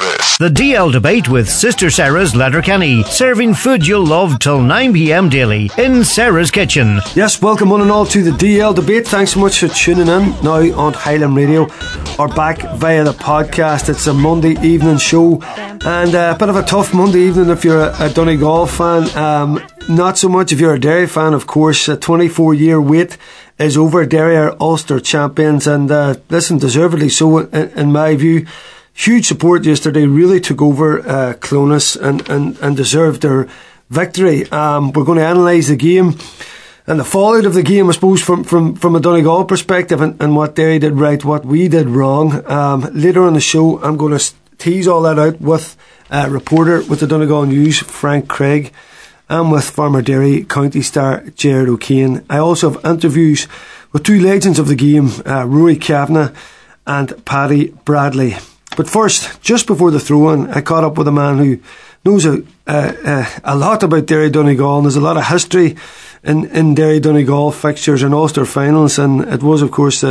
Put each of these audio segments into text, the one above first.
this. The DL debate with Sister Sarah's Letterkenny, serving food you'll love till 9 pm daily in Sarah's Kitchen. Yes, welcome one and all to the DL debate. Thanks so much for tuning in now on Highland Radio or back via the podcast. It's a Monday evening show and a bit of a tough Monday evening if you're a, a Donegal fan. Um, not so much if you're a Derry fan, of course. A 24 year wait is over. Derry are Ulster champions and uh, listen, deservedly so in, in my view huge support yesterday, really took over uh, Clones and, and, and deserved their victory. Um, we're going to analyse the game and the fallout of the game, I suppose, from, from, from a Donegal perspective and, and what Derry did right, what we did wrong. Um, later on the show, I'm going to tease all that out with a reporter with the Donegal News, Frank Craig, and with former Derry County star Jared O'Kane. I also have interviews with two legends of the game, uh, Rory Kavanagh and Paddy Bradley. But first, just before the throw in, I caught up with a man who knows a, a, a lot about Derry Donegal and there's a lot of history in, in Derry Donegal fixtures and Ulster finals. And it was, of course,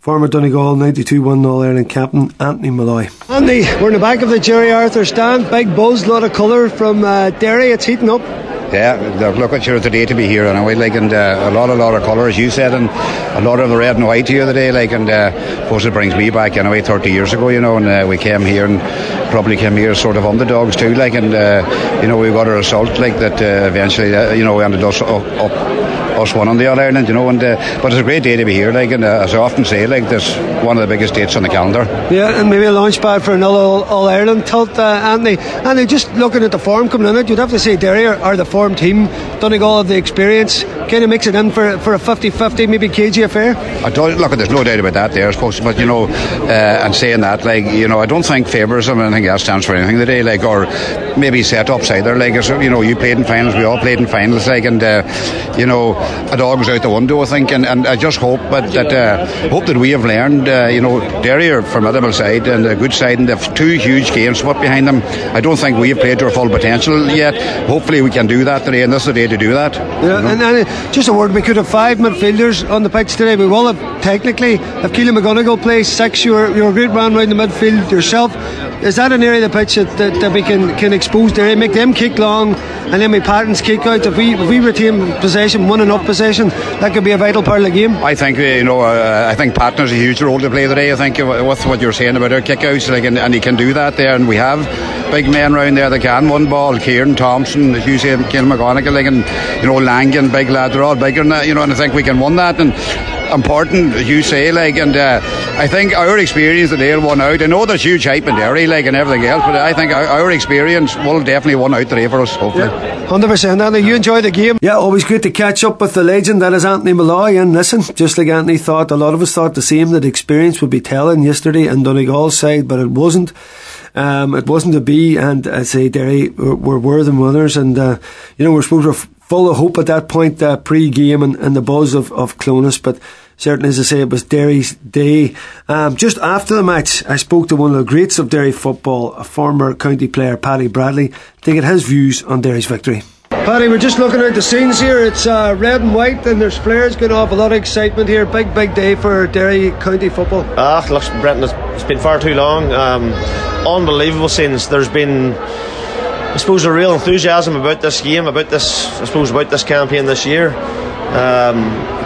former Donegal 92 1 0 Ireland captain, Anthony Molloy. Anthony, we're in the back of the Gerry Arthur stand. Big buzz, lot of colour from uh, Derry. It's heating up. Yeah, look at you today to be here, I like and uh, a lot, a lot of colour, as you said, and a lot of the red and white here today. Like, and uh, of course, it brings me back anyway, 30 years ago, you know, and uh, we came here and probably came here sort of underdogs too, like, and uh, you know, we got a result like that. Uh, eventually, uh, you know, we ended up, up us one on the All Ireland, you know. And uh, but it's a great day to be here, like, and uh, as I often say, like, this one of the biggest dates on the calendar. Yeah, and maybe a launch pad for another All Ireland tilt, uh, Anthony. Anthony, just looking at the form coming in, it, you'd have to say Derry are, are the form team. Donegal have the experience. Kind of mix it in for for a 50-50, maybe cagey affair. I don't look. There's no doubt about that. There, I suppose, but you know, uh, and saying that, like, you know, I don't think favouritism and anything else stands for anything today, like, or maybe set ups either. Like, you know, you played in finals, we all played in finals, like, and uh, you know, a dog was out the window, I think, and, and I just hope but that uh, hope that we have learned. Uh, you know, Derry are formidable side and a good side, and they've two huge games put behind them. I don't think we have played to our full potential yet. Hopefully, we can do that today, and this is the day to do that. Yeah, you know? and, and, just a word, we could have five midfielders on the pitch today. We will have technically. If Caolan McGonigle plays six, you're you're a great man around the midfield yourself. Is that an area of the pitch that, that, that we can, can expose Derry, make them kick long, and then we Patton's kick out? If we if we retain possession, one and up possession, that could be a vital part of the game. I think you know. Uh, I think Patton's a huge role to play today. I think with what you're saying about our kickouts, like, and, and he can do that there, and we have big men around there that can one ball. Ciaran Thompson, say, Caolan McGonigle, like, and you know Langan, big lad. They're all bigger than that, you know, and I think we can win that and important, as you say, like, and uh, I think our experience today will won out. I know there's huge hype in Derry, like, and everything else, but I think our, our experience will definitely won out today for us, hopefully. Hundred percent, Anthony. You enjoy the game. Yeah, always good to catch up with the legend that is Anthony Molloy. And listen, just like Anthony thought, a lot of us thought the same that experience would be telling yesterday on Donegal's side, but it wasn't. Um, it wasn't to be, and I say Derry were, were, were the winners, and uh, you know we're supposed to full of hope at that point, uh, pre-game and, and the buzz of, of Clones, but certainly, as I say, it was Derry's day. Um, just after the match, I spoke to one of the greats of Derry football, a former county player, Paddy Bradley, to get his views on Derry's victory. Paddy, we're just looking at the scenes here. It's uh, red and white, and there's flares going off. A lot of excitement here. Big, big day for Derry County football. Ah, look, Brendan, it's been far too long. Um, unbelievable scenes. There's been I suppose a real enthusiasm about this game, about this, I suppose, about this campaign this year. Um,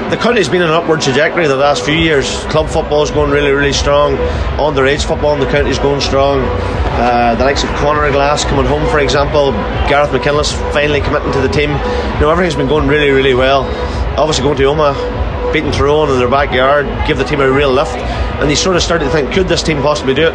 the country's been on an upward trajectory the last few years. Club football is going really, really strong. Underage football in the country is going strong. Uh, the likes of Conor Glass coming home, for example, Gareth McKinless finally committing to the team. You know, everything's been going really, really well. Obviously, going to Omagh, beating Tyrone in their backyard, give the team a real lift. And you sort of started to think, could this team possibly do it?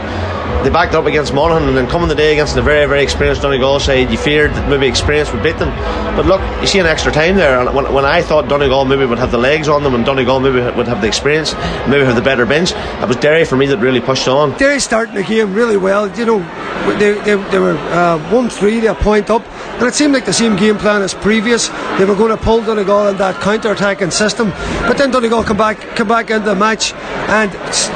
they backed up against Monaghan and then coming the day against a very, very experienced Donegal side, you feared that maybe experience would beat them. But look, you see an extra time there. And when, when I thought Donegal maybe would have the legs on them and Donegal maybe would have the experience, maybe have the better bench, it was Derry for me that really pushed on. Derry starting the game really well. You know, they, they, they were uh, 1 3, they a point up. And it seemed like the same game plan as previous. They were going to pull Donegal in that counter attacking system. But Donegal come back come back into the match and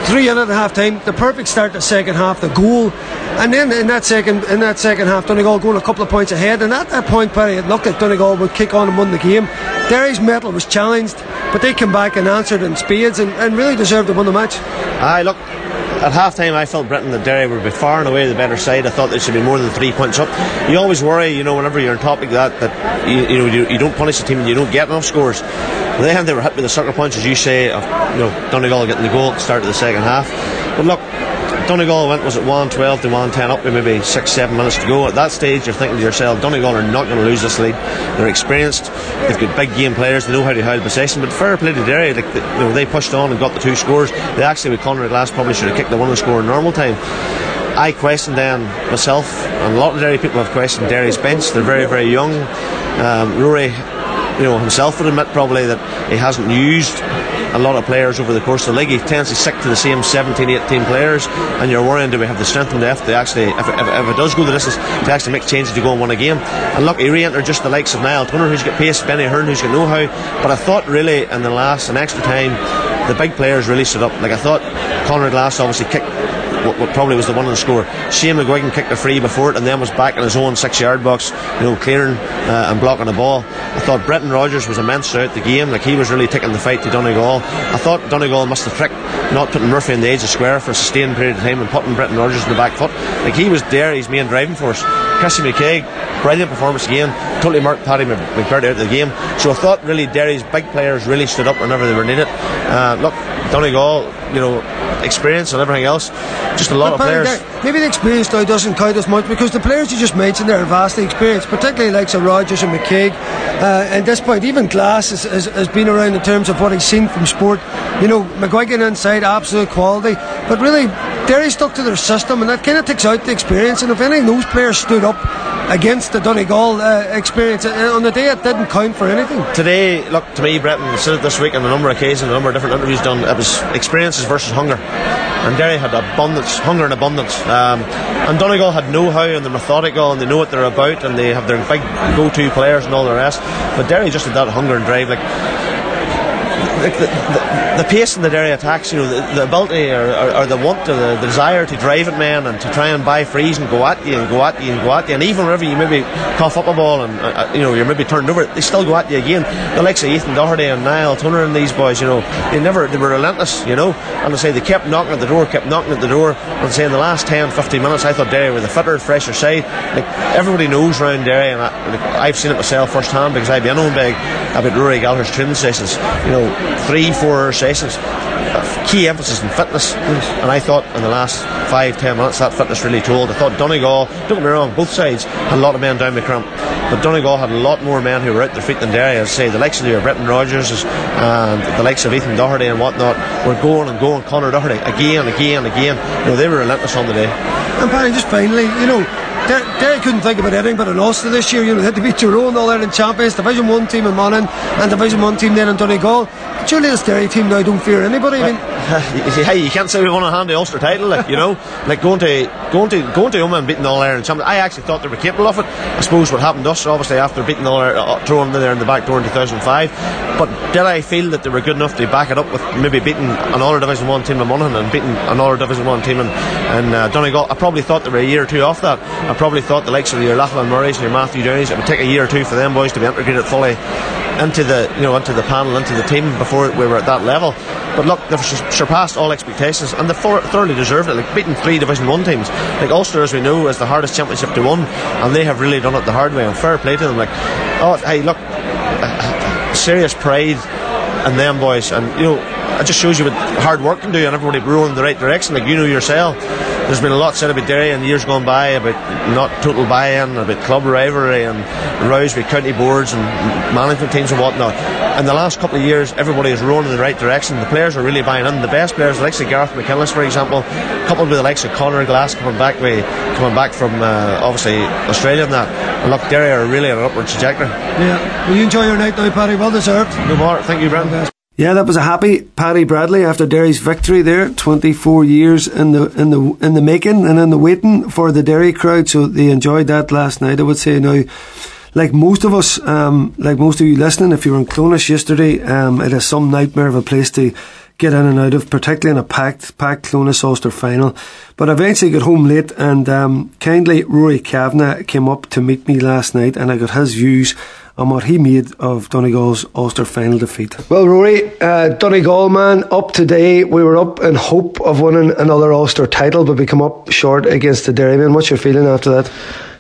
three in at half time. The perfect start to the second half, the goal. And then in that second in that second half, Donegal going a couple of points ahead. And at that point, Perry, it looked like Donegal would kick on and win the game. Derry's mettle was challenged, but they came back and answered in spades and, and really deserved to win the match. Aye, look, at half time, I felt Britain that Derry would be far and away the better side. I thought there should be more than three points up. You always worry, you know, whenever you're on top like that, that you, you know you, you, don't punish the team and you don't get enough scores. They, they were hit with the sucker punch, as you say, of you know Donegal getting the goal at the start of the second half. But look, Donegal went was it 1 12 to 1 10 up with maybe 6 7 minutes to go. At that stage, you're thinking to yourself, Donegal are not going to lose this lead. They're experienced, they've got big game players, they know how to hold possession. But fair play to Derry, like, you know, they pushed on and got the two scores. They actually, with Conor Glass, probably should have kicked the winning score in normal time. I questioned then myself, and a lot of Derry people have questioned Derry's bench. They're very, very young. Um, Rory, you know, himself would admit probably that he hasn't used a lot of players over the course of the league. He tends to stick to the same 17, 18 players, and you're worrying do we have the strength and depth to actually, if, if, if it does go the distance, to actually make changes to go and win a game. And look, he re entered just the likes of Niall Toner, who's got pace, Benny Heron, who's got know how. But I thought really in the last, an extra time, the big players really stood up. Like I thought Conor Glass obviously kicked what, what, probably was the one on the score. Shane McGuigan kicked a free before it and then was back in his own six yard box, you know, clearing uh, and blocking the ball. I thought Brendan Rogers was immense throughout the game, like he was really taking the fight to Donegal. I thought Donegal must have tricked not putting Murphy in the edge of square for a sustained period of time and putting Brendan Rogers in the back foot. Like he was there, his main driving force. Chrissy McKaigue, brilliant performance again, totally marked Paddy McBrearty out of the game. So I thought really Derry's big players really stood up whenever they were needed. Uh, look, Donegal, you know, experience and everything else. Just a lot but of players. Maybe the experience now doesn't count as much because the players you just mentioned there are vastly experienced, particularly like Sir Rogers and McKaigue. Uh, at this point, even Glass has, has, has, been around in terms of what he's seen from sport. You know, McGuigan inside, absolute quality. But really, Derry stuck to their system, and that kind of takes out the experience. And if any of those players stood up against the Donegal uh, experience. Uh, on the day, it didn't count for anything. Today, look, to me, Brendan said it this week on a number of occasions, a number of different interviews done, it was experiences versus hunger. And Derry had abundance, hunger and abundance. Um, and Donegal had know how and they're methodical and they know what they're about and they have their big go to players and all the rest. But Derry just had that hunger and drive. Like, the, the, the, pace in the Derry attacks, you know, the, the ability or, or, or, the want or the, the, desire to drive at men and to try and buy frees and go at you and go at you and go at you. And even whenever you maybe cough up a ball and, uh, uh, you know, you're maybe turned over, they still go at you again. The likes of Ethan Doherty and Niall Toner and these boys, you know, they never, they were relentless, you know. And I say they kept knocking at the door, kept knocking at the door. And say in the last 10, 15 minutes, I thought Derry were the fitter, fresher side. Like, everybody knows round Derry, and I, I've seen it myself firsthand because I've been on big about Rory Gallagher's training sessions. You know, three, four sessions. Key emphasis in fitness, and I thought in the last five, ten minutes that fitness really told. I thought Donegal, don't get me wrong, both sides had a lot of men down the cramp, but Donegal had a lot more men who were out their feet than Derry. As I say, the likes of the Brendan Rogers and the likes of Ethan Doherty and whatnot were going and going. Conor Doherty again, and again, again. You know, they were relentless on the day. And Paddy, just finally, you know, Derry couldn't think about anything but an Ulster this year. You know, they had to beat Tyrone, All Ireland champions, Division 1 team in Monaghan, and Division 1 team then in Donegal. Surely this Derry team now don't fear anybody. I mean, hey, you can't say we won a hand the Ulster title, like, you know, like going to going to going to Omagh and beating All Ireland champions. I actually thought they were capable of it. I suppose what happened to us, obviously, after beating All uh, them there in the back door in 2005. But did I feel that they were good enough to back it up with maybe beating an All Division 1 team in Monaghan and beating an All Division 1 team in, in uh, Donegal? I probably thought they were a year or two off that. I probably thought the likes of your Lachlan Murray's and your Matthew Downeys, it would take a year or two for them boys to be integrated fully into the you know into the panel, into the team before we were at that level. But look, they've surpassed all expectations, and they thoroughly deserved it. Like beating three Division One teams, like Ulster, as we know, is the hardest championship to win, and they have really done it the hard way. And fair play to them. Like, oh, hey, look, serious pride in them boys, and you know, it just shows you what hard work can do, and everybody rowing in the right direction. Like you know yourself there's been a lot said about Derry in years gone by about not total buy-in, about club rivalry and rows with county boards and management teams and whatnot. In the last couple of years, everybody is rolling in the right direction. The players are really buying in. The best players, the likes of Gareth McKinless, for example, coupled with the likes of Conor Glass coming back with, coming back from uh, obviously Australia and that. And look, Derry are really on an upward trajectory. Yeah. Will you enjoy your night now, Paddy? Well deserved. No more. Thank you, Brendan. Yeah, that was a happy Paddy Bradley after Derry's victory there. Twenty four years in the in the in the making and in the waiting for the Derry crowd. So they enjoyed that last night. I would say now, like most of us, um, like most of you listening, if you were in Clones yesterday, um, it is some nightmare of a place to get in and out of, particularly in a packed packed Clones Ulster final. But I eventually got home late, and um, kindly Rory Kavanagh came up to meet me last night, and I got his views and what he made of Donegal's Ulster final defeat. Well, Rory, uh, Donegal man, up today, we were up in hope of winning another Ulster title, but we come up short against the Derrymen. What's your feeling after that?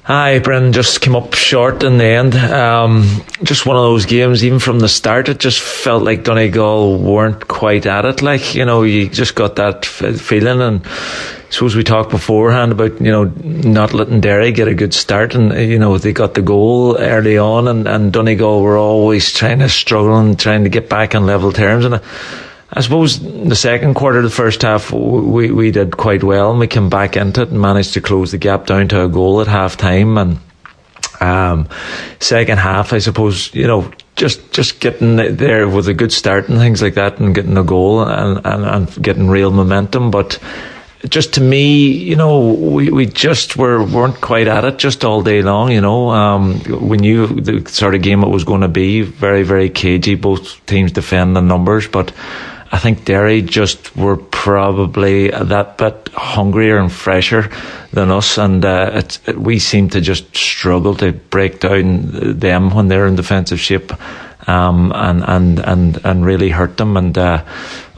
Hi, Brendan just came up short in the end. Um, just one of those games, even from the start, it just felt like Donegal weren't quite at it. Like, you know, you just got that feeling. And I suppose we talked beforehand about, you know, not letting Derry get a good start. And, you know, they got the goal early on, and, and Donegal were always trying to struggle and trying to get back on level terms. And I suppose the second quarter of the first half, we, we did quite well and we came back into it and managed to close the gap down to a goal at half time. And um, second half, I suppose, you know, just just getting there with a good start and things like that and getting a goal and, and, and getting real momentum. But just to me, you know, we, we just were weren't quite at it just all day long. You know, um, we knew the sort of game it was going to be very very cagey. Both teams defending the numbers, but I think Derry just were probably that bit hungrier and fresher than us, and uh, it, we seem to just struggle to break down them when they're in defensive shape, um, and and and and really hurt them. And uh,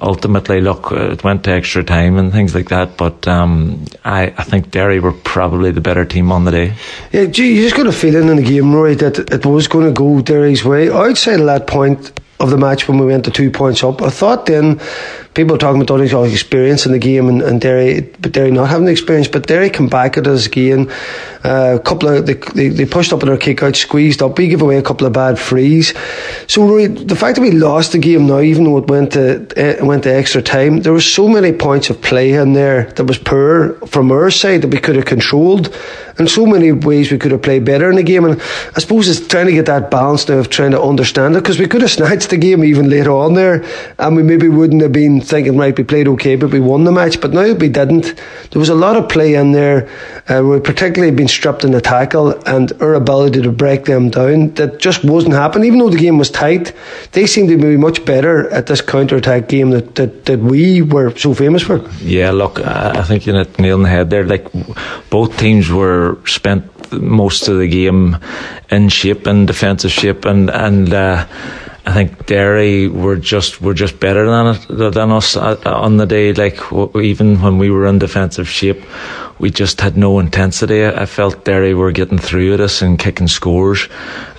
ultimately, look, it went to extra time and things like that. But um, I, I think Derry were probably the better team on the day. Yeah, you just got a feeling in the game, Rory, that it was going to go Derry's way. Outside of that point of the match when we went to two points up. I thought then people talking about Donegal's experience in the game and, and Derry, but Derry not having the experience, but Derry come back at us again. Uh, a couple of they, they, they pushed up in their kick out, squeezed up. We give away a couple of bad frees. So really, the fact that we lost the game now, even though it went to uh, went to extra time, there were so many points of play in there that was poor from our side that we could have controlled, and so many ways we could have played better in the game. And I suppose it's trying to get that balance now of trying to understand it because we could have snatched the game even later on there, and we maybe wouldn't have been thinking right we played okay, but we won the match. But now we didn't. There was a lot of play in there. Uh, we particularly had been stripped in the tackle and our ability to break them down that just wasn't happening. Even though the game was tight, they seemed to be much better at this counter attack game that, that, that we were so famous for. Yeah, look, I think you hit nail on the head there. Like both teams were spent most of the game in shape and defensive shape and and. Uh, I think Derry were just were just better than it, than us on the day. Like even when we were in defensive shape, we just had no intensity. I felt Derry were getting through at us and kicking scores,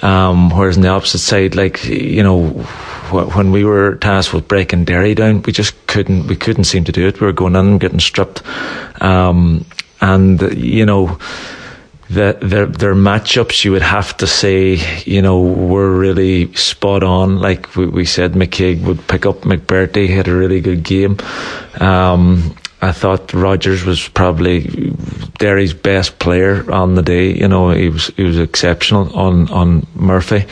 um, whereas on the opposite side, like you know, when we were tasked with breaking Derry down, we just couldn't we couldn't seem to do it. We were going in and getting stripped, um, and you know the, their their matchups, you would have to say, you know, were really spot on. Like we, we said, McKaigue would pick up McBrearty, had a really good game. Um, I thought Rogers was probably Derry's best player on the day. You know, he was he was exceptional on on Murphy.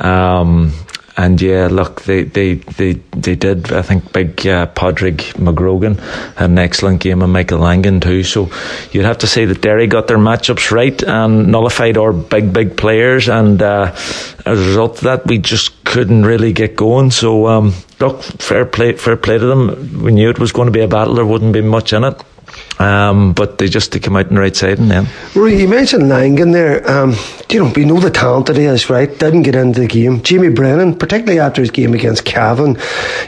Um, and yeah, look, they they they, they did. I think big uh, Padraig McGrogan had an excellent game, and Michael Langan too. So you'd have to say that Derry got their matchups right and nullified our big big players, and uh, as a result of that, we just couldn't really get going. So um, look, fair play, fair play to them. We knew it was going to be a battle. There wouldn't be much in it. Um, but they just to come out on the right side and then. Rory, you mentioned Langan there. Um, you know, we know the talent that he is, right? Didn't get into the game. Jamie Brennan, particularly after his game against Cavan.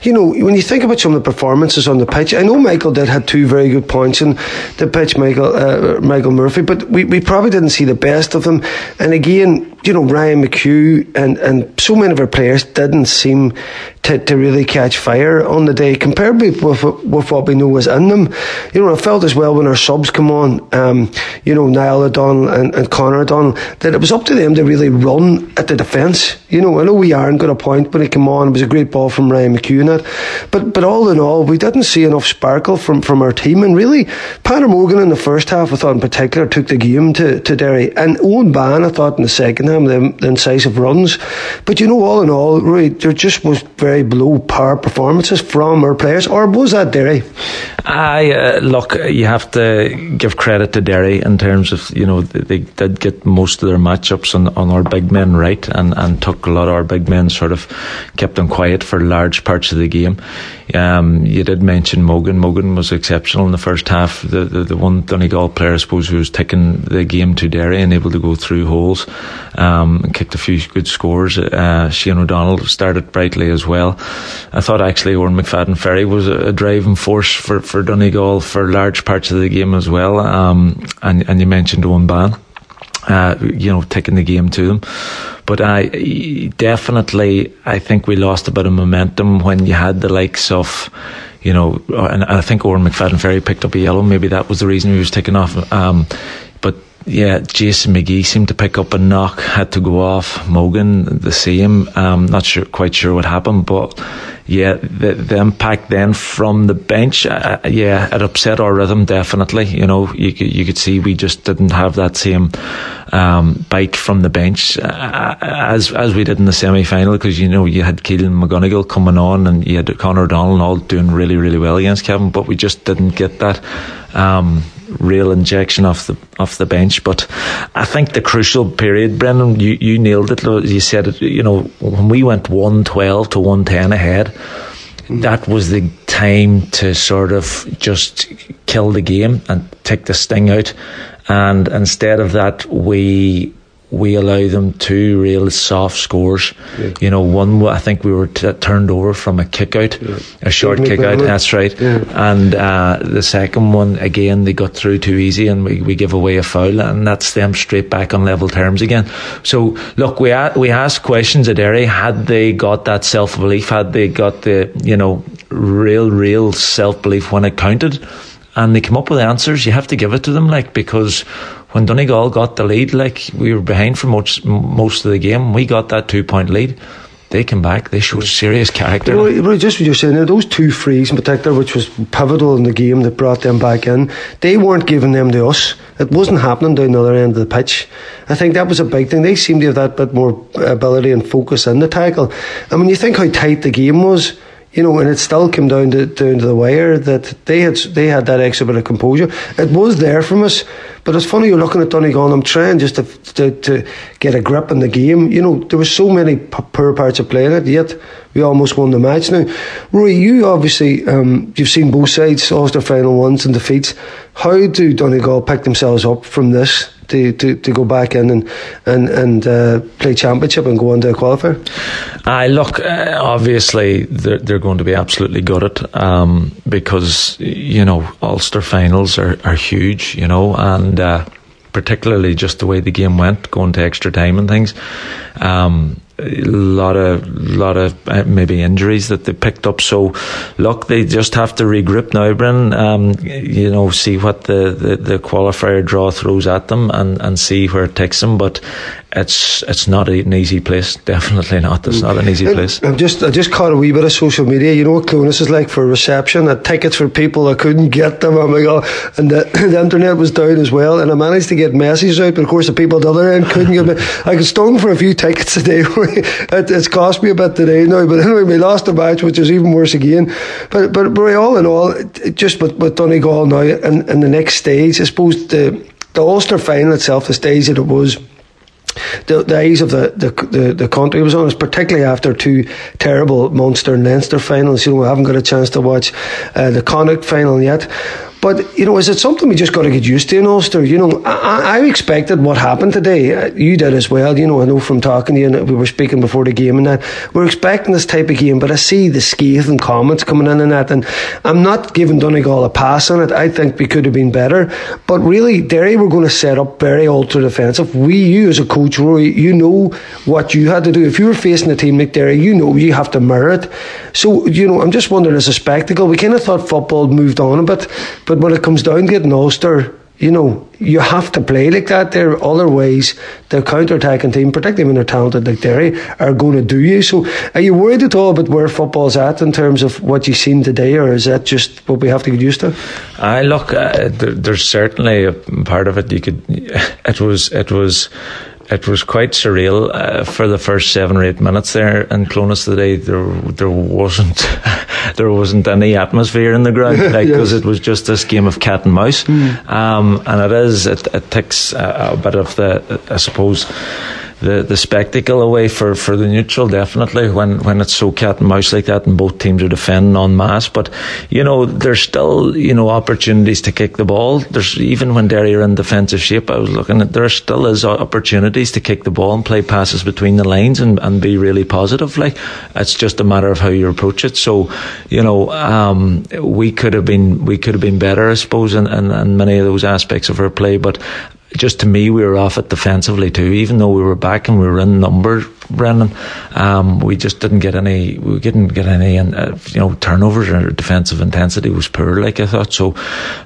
You know, when you think about some of the performances on the pitch, I know Michael did had two very good points in the pitch, Michael uh, Michael Murphy, but we, we probably didn't see the best of them. And again, you know, Ryan McHugh and, and so many of our players didn't seem to, to really catch fire on the day compared with, with, with what we know was in them. You know, I felt as well when our subs come on, um, you know, Niall O'Donnell and, and Conor O'Donnell, that it was up to them to really run at the defence. You know, I know we aren't got a point when he came on. It was a great ball from Ryan McHugh and it. But, but all in all, we didn't see enough sparkle from, from our team. And really, Peadar Mogan in the first half, I thought in particular, took the game to, to Derry. And Eoghan Bán, I thought in the second half, the, the incisive runs. But you know, all in all, really, there just was very below par performances from our players. Or was that Derry? I uh, look, you have to give credit to Derry in terms of you know they did get most of their matchups on, on our big men right, and, and took a lot of our big men sort of kept them quiet for large parts of the game. Um, you did mention Mogan. Mogan was exceptional in the first half. The the, the one Donegal player, I suppose, who was taking the game to Derry and able to go through holes. Um, and kicked a few good scores. Uh, Shane O'Donnell started brightly as well. I thought actually Odhrán McFadden Ferry was a, a driving force for, for Donegal for large parts of the game as well. Um, and, and you mentioned Eoghan Bán. Uh, you know, taking the game to them. But I definitely, I think we lost a bit of momentum when you had the likes of, you know, and I think Odhrán McFadden Ferry picked up a yellow. Maybe that was the reason he was taken off. Um, yeah, Jason McGee seemed to pick up a knock, had to go off. Mogan the same. Um, not sure, quite sure what happened, but yeah, the, the impact then from the bench, uh, uh, yeah, it upset our rhythm definitely. You know, you could, you could see we just didn't have that same um, bite from the bench uh, as as we did in the semi final because you know you had Caolan McGonigle coming on and you had Conor O'Donnell all doing really really well against Cavan, but we just didn't get that. Um, real injection off the off the bench. But I think the crucial period, Brendan, you, you nailed it. You said it. You know, when we went one twelve to one ten ahead, that was the time to sort of just kill the game and take the sting out. And instead of that, we we allow them two real soft scores. Yeah. You know, one I think we were t- turned over from a kick out, yeah. a short kick out. That's right. Yeah. And uh, the second one again, they got through too easy, and we, we give away a foul, and that's them straight back on level terms again. So look, we a- we asked questions at Derry. Had they got that self belief? Had they got the you know real real self belief when it counted? And they come up with answers. You have to give it to them, like because when Donegal got the lead, like we were behind for most most of the game, we got that two point lead. They came back. They showed serious character. You know, just what you're saying, those two frees in particular, which was pivotal in the game that brought them back in, they weren't giving them to us. It wasn't happening down the other end of the pitch. I think that was a big thing. They seemed to have that bit more ability and focus in the tackle. And when you think how tight the game was, you know, and it still came down to down to the wire that they had they had that extra bit of composure. It was there from us, but it's funny you're looking at Donegal. I'm trying just to, to, to get a grip in the game. You know, there were so many poor parts of playing it, yet we almost won the match. Now, Roy, you obviously um, you've seen both sides, Ulster final ones and defeats. How do Donegal pick themselves up from this? To, to, to go back in and and and uh, play championship and go on to a qualifier? I look, uh, obviously they're, they're going to be absolutely gutted um, because you know Ulster finals are, are huge, you know, and uh, particularly just the way the game went, going to extra time and things. Um, a lot of lot of maybe injuries that they picked up. So, look, they just have to regroup now, Bryn. Um, you know, see what the, the, the, qualifier draw throws at them and, and see where it takes them. But it's it's not an easy place. Definitely not. It's not an easy mm. place. I'm just I just caught a wee bit of social media. You know what Clones is like for reception. Had tickets for people I couldn't get them. Oh my god! And the, the internet was down as well. And I managed to get messages out, but of course the people at the other end couldn't get. Me. I got stung for a few tickets today. it, it's cost me a bit today now. But anyway, we lost the match, which is even worse again. But but, but all in all, just with, with Donegal now and, and the next stage, I suppose the the Ulster final itself, the stage that it was the, the eyes of the, the, the, the country was on us, particularly after two terrible Munster and Leinster finals. You know, we haven't got a chance to watch uh, the Connacht final yet. But you know, is it something we just got to get used to in Ulster? You know, I, I expected what happened today. Uh, you did as well. You know, I know from talking to you, and we were speaking before the game, and that we're expecting this type of game. But I see the scathing comments coming in and that, and I'm not giving Donegal a pass on it. I think we could have been better. But really, Derry were going to set up very ultra defensive. We, you as a coach, Rory, you know what you had to do. If you were facing a team like Derry, you know you have to mirror it. So you know, I'm just wondering as a spectacle, we kind of thought football moved on a bit. But when it comes down to getting Ulster, you know, you have to play like that. There are other ways the counter attacking team, particularly when they're talented like Derry, are going to do you. So are you worried at all about where football's at in terms of what you've seen today, or is that just what we have to get used to? I look, uh, there, there's certainly a part of it you could, it was, it was, it was quite surreal uh, for the first seven or eight minutes there in Clones today. There, there wasn't, there wasn't any atmosphere in the ground, like because yes. it was just this game of cat and mouse. Mm. Um, and it is, it, it takes a, a, bit of the, I suppose the, the spectacle away for, for the neutral, definitely, when, when it's so cat and mouse like that and both teams are defending en masse. But, you know, there's still, you know, opportunities to kick the ball. There's even when Derry are in defensive shape, I was looking at, there still is opportunities to kick the ball and play passes between the lines and, and be really positive. Like, it's just a matter of how you approach it. So, you know, um, we could have been, we could have been better, I suppose, in, in, in many of those aspects of our play. But just to me, we were off it defensively too. Even though we were back and we were in numbers, Brendan, um, we just didn't get any. We didn't get any, uh, you know, turnovers. Our defensive intensity was poor, like I thought. So,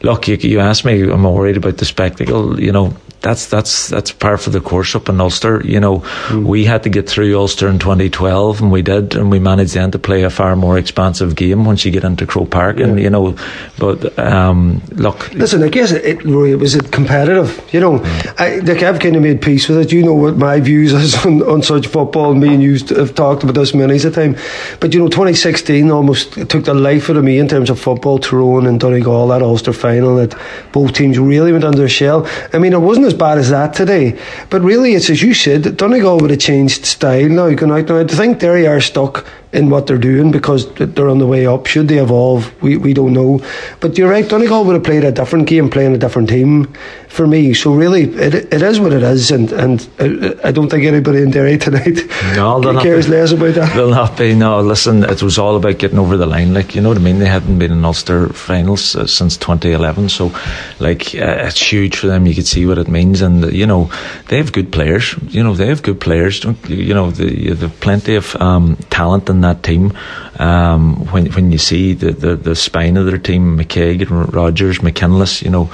look, you, you asked me, am I worried about the spectacle? You know, that's that's that's par for the course up in Ulster. You know, mm. we had to get through Ulster in 2012, and we did, and we managed then to play a far more expansive game once you get into Croke Park, yeah. and you know, but um, look, listen, I guess it, it, was it competitive. You know, mm. I, like I've kind of made peace with it. You know what my views is on, on such football. Me and you have talked about this many a time, but you know, 2016 almost took the life out of me in terms of football. Tyrone and Donegal, that Ulster final, that both teams really went under a shell. I mean, it wasn't as bad as that today. But really, it's as you said, Donegal would have changed style now. Going out now, I think Derry are stuck in what they're doing because they're on the way up. Should they evolve? We, we don't know. But you're right, Donegal would have played a different game playing a different team for me. So really, it, it is what it is. And, and I, I don't think anybody in Derry tonight no, cares be, less about that. They'll not be. No, listen, it was all about getting over the line. Like, you know what I mean? They hadn't been in Ulster finals uh, since 2011. So, like, uh, it's huge for them. You could see what it means. And, you know, they have good players. You know, they have good players. Don't, you know, they, they have plenty of um, talent and that team. Um, when when you see the, the, the spine of their team, McKaigue and Rogers, McKinless, you know,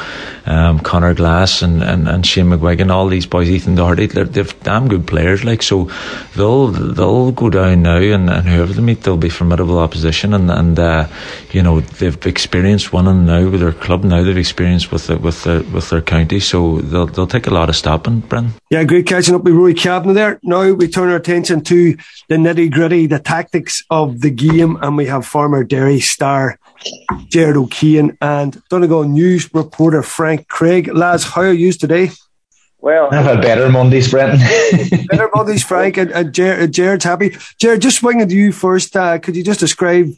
um, Conor Glass and, and, and Shane McGuigan, all these boys, Ethan Doherty, they're, they're damn good players. Like so, they'll they'll go down now, and, and whoever they meet, they'll be formidable opposition. And and uh, you know they've experienced winning now with their club. Now they've experienced with the, with their with their county, so they'll they'll take a lot of stopping, Brent. Yeah, great catching up with Rory Kavanagh there. Now we turn our attention to the nitty gritty, the tactics of the game, and we have former Derry star Jared O'Kane and Donegal News reporter Frank Craig. Lads, how are you today? Well, I've had better Mondays, Brendan. better Mondays, Frank, and, and Jared, Jared's happy. Jared, just swinging to you first. Uh, could you just describe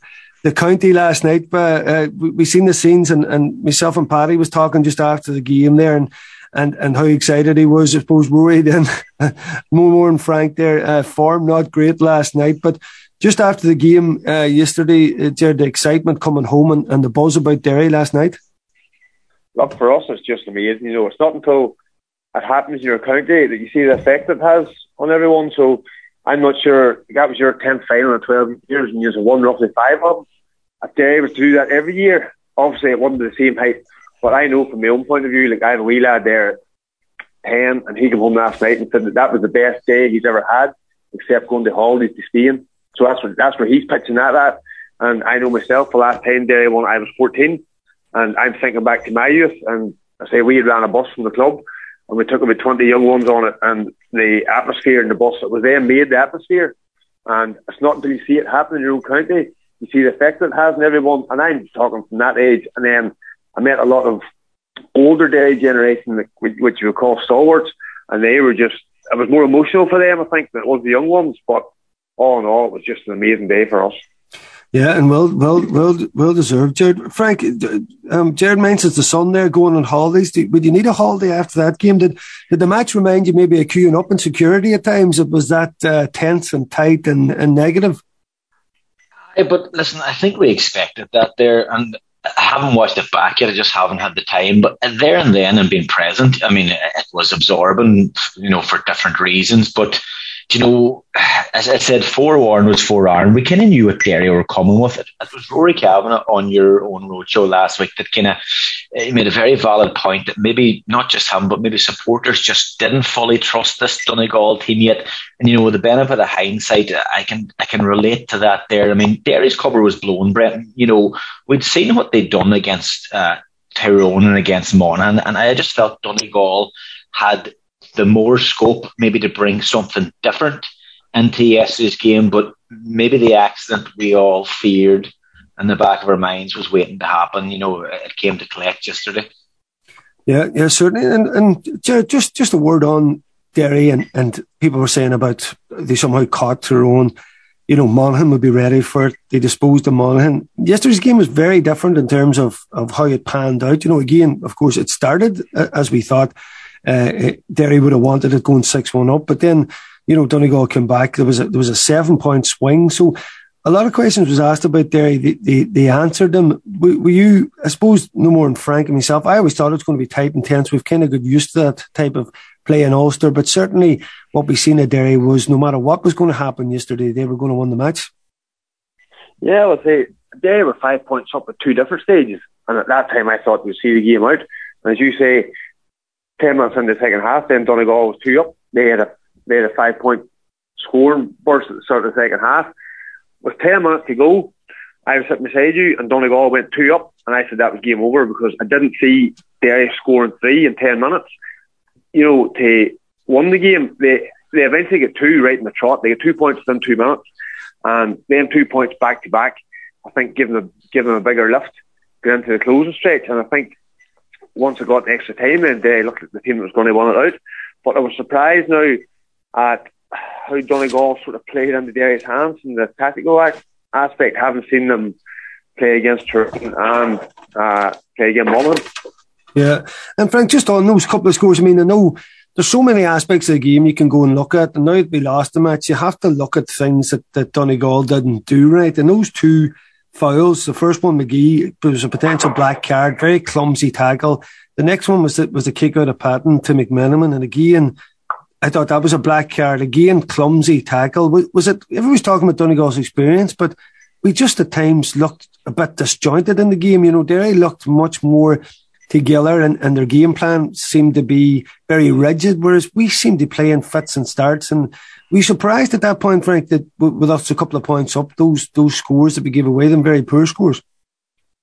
the county last night? But uh, we, we seen the scenes, and, and myself and Paddy was talking just after the game there, and and and how excited he was. I suppose Rory then more and Frank there. Uh, form not great last night, but just after the game uh, yesterday, uh, the excitement coming home and, and the buzz about Derry last night. Look, for us, it's just amazing. You know, it's not until it happens in your county that you see the effect it has on everyone. So I'm not sure that was your 10th final in 12 years and you've won roughly five of them. If Derry was to do that every year, obviously it wasn't the same height. But I know from my own point of view, like I have a wee lad there, 10, and he came home last night and said that that was the best day he's ever had, except going to holidays to Spain. So that's what, that's where he's pitching at that at. And I know myself, the last time day when I was 14, and I'm thinking back to my youth, and I say we ran a bus from the club, and we took about 20 young ones on it, and the atmosphere in the bus, that was there made the atmosphere. And it's not until you see it happen in your own county, you see the effect it has on everyone. And I'm talking from that age, and then I met a lot of older day generation, which you would call stalwarts, and they were just, it was more emotional for them, I think, than it was the young ones. But all in all, it was just an amazing day for us. Yeah, and well, well, well, well deserved, Jared. Frank, um, Jared mentions the son there going on holidays. would you need a holiday after that game? Did did the match remind you maybe of queuing up in security at times? It was that uh, tense and tight and, and negative. but listen, I think we expected that there, and I haven't watched it back yet. I just haven't had the time. But there and then and being present, I mean, it was absorbing, you know, for different reasons. But you know, as I said, forewarned was forearmed. We kind of knew what Derry were coming with. It, it was Rory Kavanagh on your own roadshow last week that kind of made a very valid point that maybe not just him, but maybe supporters just didn't fully trust this Donegal team yet. And you know, with the benefit of hindsight, I can I can relate to that. There, I mean, Derry's cover was blown, Brett. You know, we'd seen what they'd done against uh, Tyrone and against Monaghan, and I just felt Donegal had the more scope maybe to bring something different into yesterday's game, but maybe the accident we all feared in the back of our minds was waiting to happen. You know, it came to collect yesterday. Yeah, yeah, certainly. And and just just a word on Derry, and, and people were saying about they somehow caught Tyrone. You know, Monaghan would be ready for it. They disposed of Monaghan. Yesterday's game was very different in terms of, of how it panned out. You know, again, of course, it started as we thought. Uh, Derry would have wanted it going 6 1 up, but then, you know, Donegal came back. There was a, there was a seven point swing. So a lot of questions was asked about Derry. They, they, they answered them. Were, were, you, I suppose, no more than Frank and myself? I always thought it was going to be tight and tense. We've kind of got used to that type of play in Ulster, but certainly what we seen at Derry was no matter what was going to happen yesterday, they were going to win the match. Yeah, would say Derry were five points up at two different stages, and at that time I thought we'd see the game out. And as you say, ten minutes in the second half, then Donegal was two up. They had a they had a five point scoring burst at the start of the second half with 10 minutes to go, I was sitting beside you and Donegal went two up and I said that was game over because I didn't see Derry scoring three in 10 minutes. You know, to win the game, they, they eventually get two right in the trot. They get two points within two minutes and then two points back to back. I think give them, give them a bigger lift, get into the closing stretch. And I think once I got extra time in, they looked at the team that was going to win it out. But I was surprised now at how Donegal sort of played under Derry's hands in the tactical aspect. Haven't seen them play against Turkey and uh, play against Monaghan. Yeah, and Frank, just on those couple of scores, I mean, I know there's so many aspects of the game you can go and look at. And now that we lost the match, you have to look at things that, that Donegal didn't do right. And those two fouls, the first one, McGee, was a potential black card, very clumsy tackle. The next one was was a kick out of Patton to McMenamin. And again, I thought that was a black card again, clumsy tackle. Was it? Everyone's talking about Donegal's experience, but we just at times looked a bit disjointed in the game. You know, Derry looked much more together, and, and their game plan seemed to be very rigid, whereas we seemed to play in fits and starts. And we surprised at that point, Frank, that with us a couple of points up, those those scores that we gave away, them very poor scores.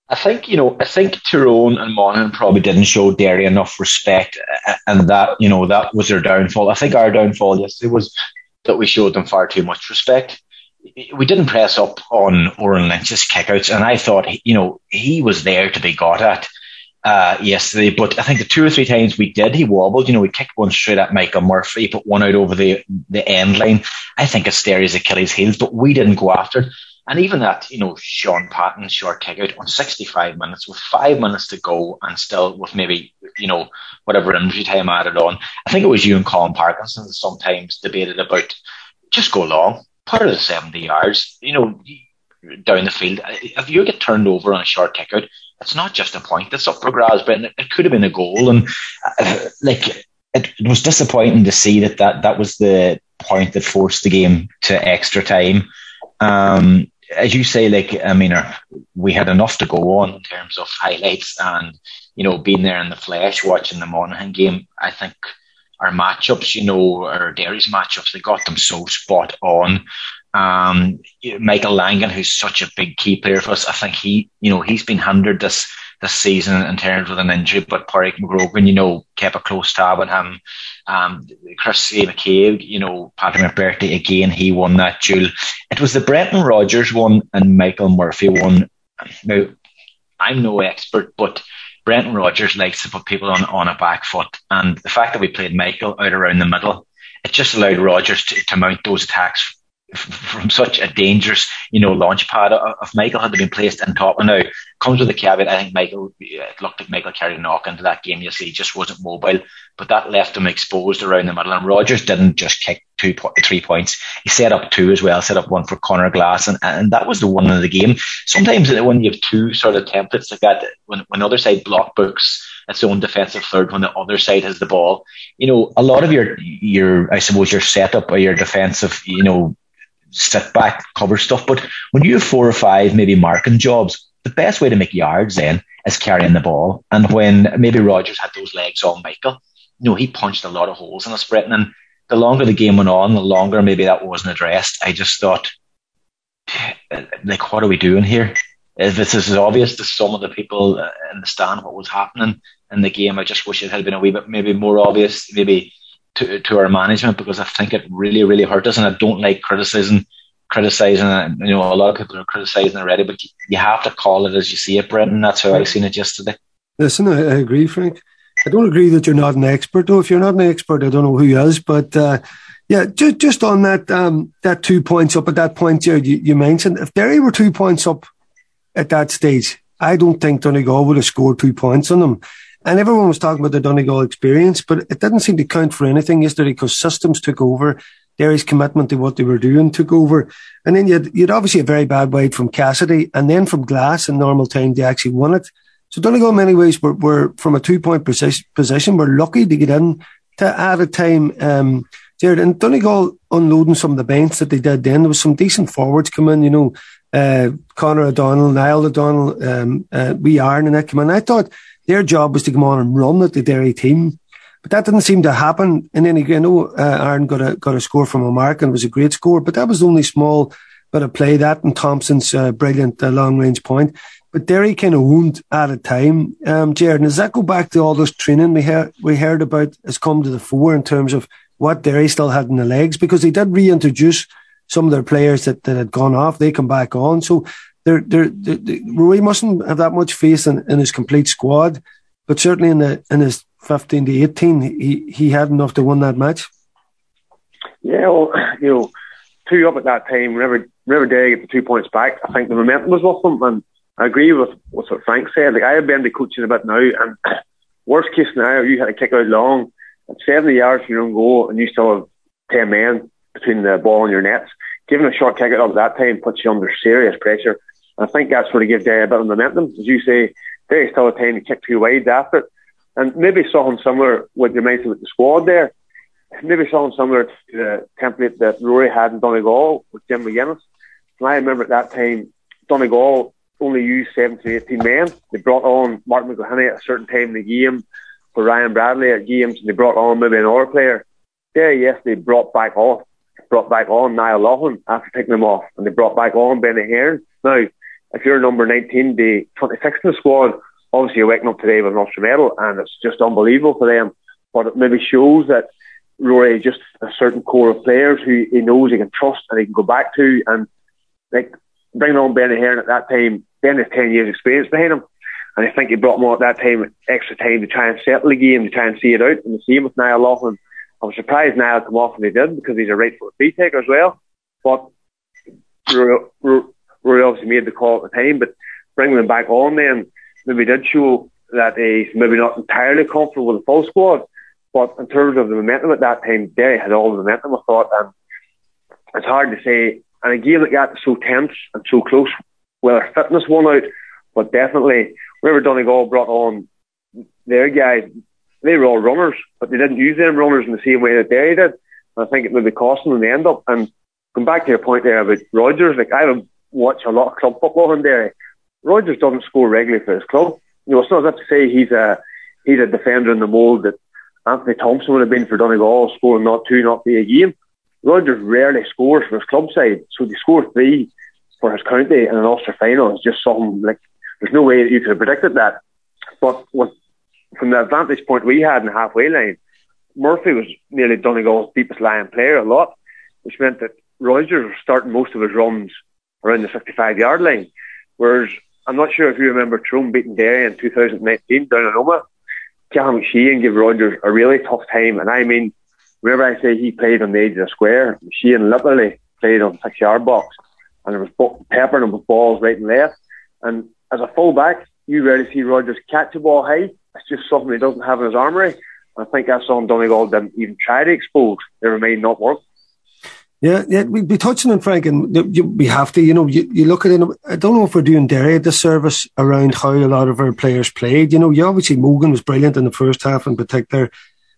I think you know. I think Tyrone and Monaghan probably didn't show Derry enough respect, and that you know that was their downfall. I think our downfall yesterday was that we showed them far too much respect. We didn't press up on Odhrán Lynch's kickouts, and I thought you know he was there to be got at uh, yesterday. But I think the two or three times we did, he wobbled. You know, we kicked one straight at Michael Murphy, put one out over the the end line. I think Derry's Achilles' heels, but we didn't go after it. And even that, you know, Shaun Patton short kick out on 65 minutes with five minutes to go and still with maybe, you know, whatever injury time added on. I think it was you and Colin Parkinson sometimes debated about just go long, put it at 70 yards, you know, down the field. If you get turned over on a short kick out, it's not just a point that's up for grabs, but it could have been a goal. And uh, like, it, it was disappointing to see that, that that was the point that forced the game to extra time. Um, as you say, like I mean, uh, we had enough to go on in terms of highlights and you know being there in the flesh, watching the Monaghan game. I think our matchups, you know, our Derry's matchups, they got them so spot on. Um, Michael Langan, who's such a big key player for us, I think he, you know, he's been hindered this this season in terms of an injury, but Padraig McGrogan, you know, kept a close tab on him. Um, Chrissy McKaigue, you know, Patrick McBrearty again, he won that duel. It was the Brendan Rogers one and Michael Murphy one. Now, I'm no expert, but Brendan Rogers likes to put people on, on a back foot. And the fact that we played Michael out around the middle, it just allowed Rogers to, to mount those attacks from such a dangerous, you know, launch pad of Michael had been placed in top. And now comes with a caveat. I think Michael uh, it looked like Michael carried a knock into that game. You see, he just wasn't mobile, but that left him exposed around the middle. And Rogers didn't just kick two, three points. He set up two as well. Set up one for Conor Glass, and, and that was the one of the game. Sometimes when you have two sort of templates like that, when when the other side block books its own defensive third when the other side has the ball. You know, a lot of your your I suppose your setup or your defensive, you know, sit back, cover stuff. But when you have four or five maybe marking jobs, the best way to make yards then is carrying the ball. And when maybe Rogers had those legs on Michael, you know, he punched a lot of holes in the sprint. And the longer the game went on, the longer maybe that wasn't addressed. I just thought, like, what are we doing here? If this is obvious to some of the people uh, in the stand what was happening in the game, I just wish it had been a wee bit maybe more obvious. Maybe to, to our management because I think it really, really hurt us. And I don't like criticism, criticizing. You know, a lot of people are criticizing already, but you have to call it as you see it, Brendan. That's how I seen it yesterday. Listen, I, agree, Frank. I don't agree that you're not an expert, though. If you're not an expert, I don't know who is. But uh, yeah, just just on that um, that two points up at that point, you, you mentioned if Derry were two points up at that stage, I don't think Donegal would have scored two points on them. And everyone was talking about the Donegal experience, but it didn't seem to count for anything yesterday because systems took over. Derry's commitment to what they were doing took over. And then you'd, you'd obviously a very bad wide from Cassidy and then from Glass in normal time, they actually won it. So Donegal in many ways were, were from a two point position, were lucky to get in to add a time. Um, Jared, and Donegal unloading some of the bench that they did then, there was some decent forwards come in, you know, uh, Conor O'Donnell, Niall O'Donnell, um, uh, we are and that come in. I thought their job was to come on and run at the Derry team. But that didn't seem to happen. And then again, know uh, Aaron got a, got a score from a mark and it was a great score, but that was only small bit of play that and Thompson's uh, brilliant uh, long range point. But Derry kind of wound at a time. Um, Jared, does that go back to all this training we, heard we heard about has come to the fore in terms of what Derry still had in the legs? Because they did reintroduce some of their players that, that had gone off. They come back on. So they're, they're, they're, Rory mustn't have that much faith in, in his complete squad. But certainly in the in his 15 to 18, he, he had enough to win that match. Yeah, well, you know, two up at that time, whenever Derry get the two points back, I think the momentum was with them. And I agree with what Frank said. Like I have been the coaching a bit now, and worst case scenario, you had to kick out long at 70 yards from your own goal, and you still have 10 men between the ball and your nets. Giving a short kick out at that time puts you under serious pressure. And I think that's what gives Derry a bit of momentum. As you say, Derry still time to kick two wides after it. And maybe something similar what you mentioned with the squad there. Maybe something similar to the template that Rory had in Donegal with Jim McGuinness. And I remember at that time, Donegal only used 17, 18 men. They brought on Mark McElhinney at a certain time in the game for Ryan Bradley at games, and they brought on maybe another player. There, yes, they brought back off, brought back on Niall Loughlin after taking them off, and they brought back on Benny Heron. Now, if you're number 19, the 26th in the squad, obviously you're waking up today with an Ulster medal, and it's just unbelievable for them. But it maybe shows that Rory just a certain core of players who he knows he can trust and he can go back to, and like bringing on Benny Heron at that time, Ben has 10 years experience behind him. And I think he brought more at that time, extra time to try and settle the game, to try and see it out. And the same with Niall Loughlin. I was surprised Niall come off and he did because he's a right foot taker as well. But Rory obviously made the call at the time, but bringing him back on then maybe did show that he's maybe not entirely comfortable with the full squad. But in terms of the momentum at that time, Derry had all the momentum, I thought. And it's hard to say. And a game that got so tense and so close, whether fitness won out, but definitely whenever Donegal brought on their guys, they were all runners, but they didn't use them runners in the same way that Derry did. And I think it would be costing them in the end up. And come back to your point there about Rogers, like I have watched a lot of club football in Derry. Uh, Rogers doesn't score regularly for his club. You know, it's not that to say he's a he's a defender in the mould that Anthony Thompson would have been for Donegal, scoring not two, not three a game. Rogers rarely scores for his club side, so to score three for his county in an Ulster final is just something like there's no way that you could have predicted that. But with, from the advantage point we had in the halfway line, Murphy was nearly Donegal's deepest lying player a lot, which meant that Rogers was starting most of his runs around the 55 yard line. Whereas I'm not sure if you remember Tyrone beating Derry in 2019 down in Omagh. Cathal McShane gave Rogers a really tough time, and I mean, whenever I say he played on the edge of the square, McShane literally played on six yard box, and there was peppering him with balls right and left. And as a fullback, you rarely see Rogers catch a ball high. It's just something he doesn't have in his armoury. I think that's something Donegal didn't even try to expose. It remained not work. Yeah, yeah, we'd be touching on Frank, and we have to, you know, you, you look at it. I don't know if we're doing Derry a disservice around how a lot of our players played. You know, you obviously Mogan was brilliant in the first half in particular.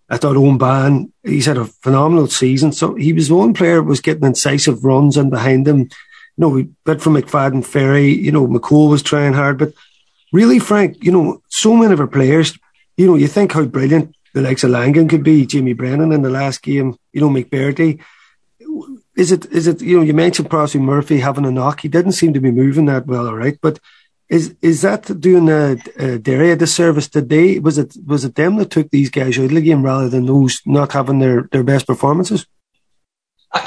I thought Eoghan Bán, he's had a phenomenal season. So he was the one player was getting incisive runs and behind him. You know, we bit from McFadden Ferry, you know, McCall was trying hard, but really, Frank, you know, so many of our players, you know, you think how brilliant the likes of Langan could be, Jimmy Brennan in the last game, you know, McBrearty is it is it you know you mentioned Prosy Murphy having a knock? He didn't seem to be moving that well, all right. But is is that doing a, a Derry a disservice? Did they was it was it them that took these guys out of the game rather than those not having their, their best performances?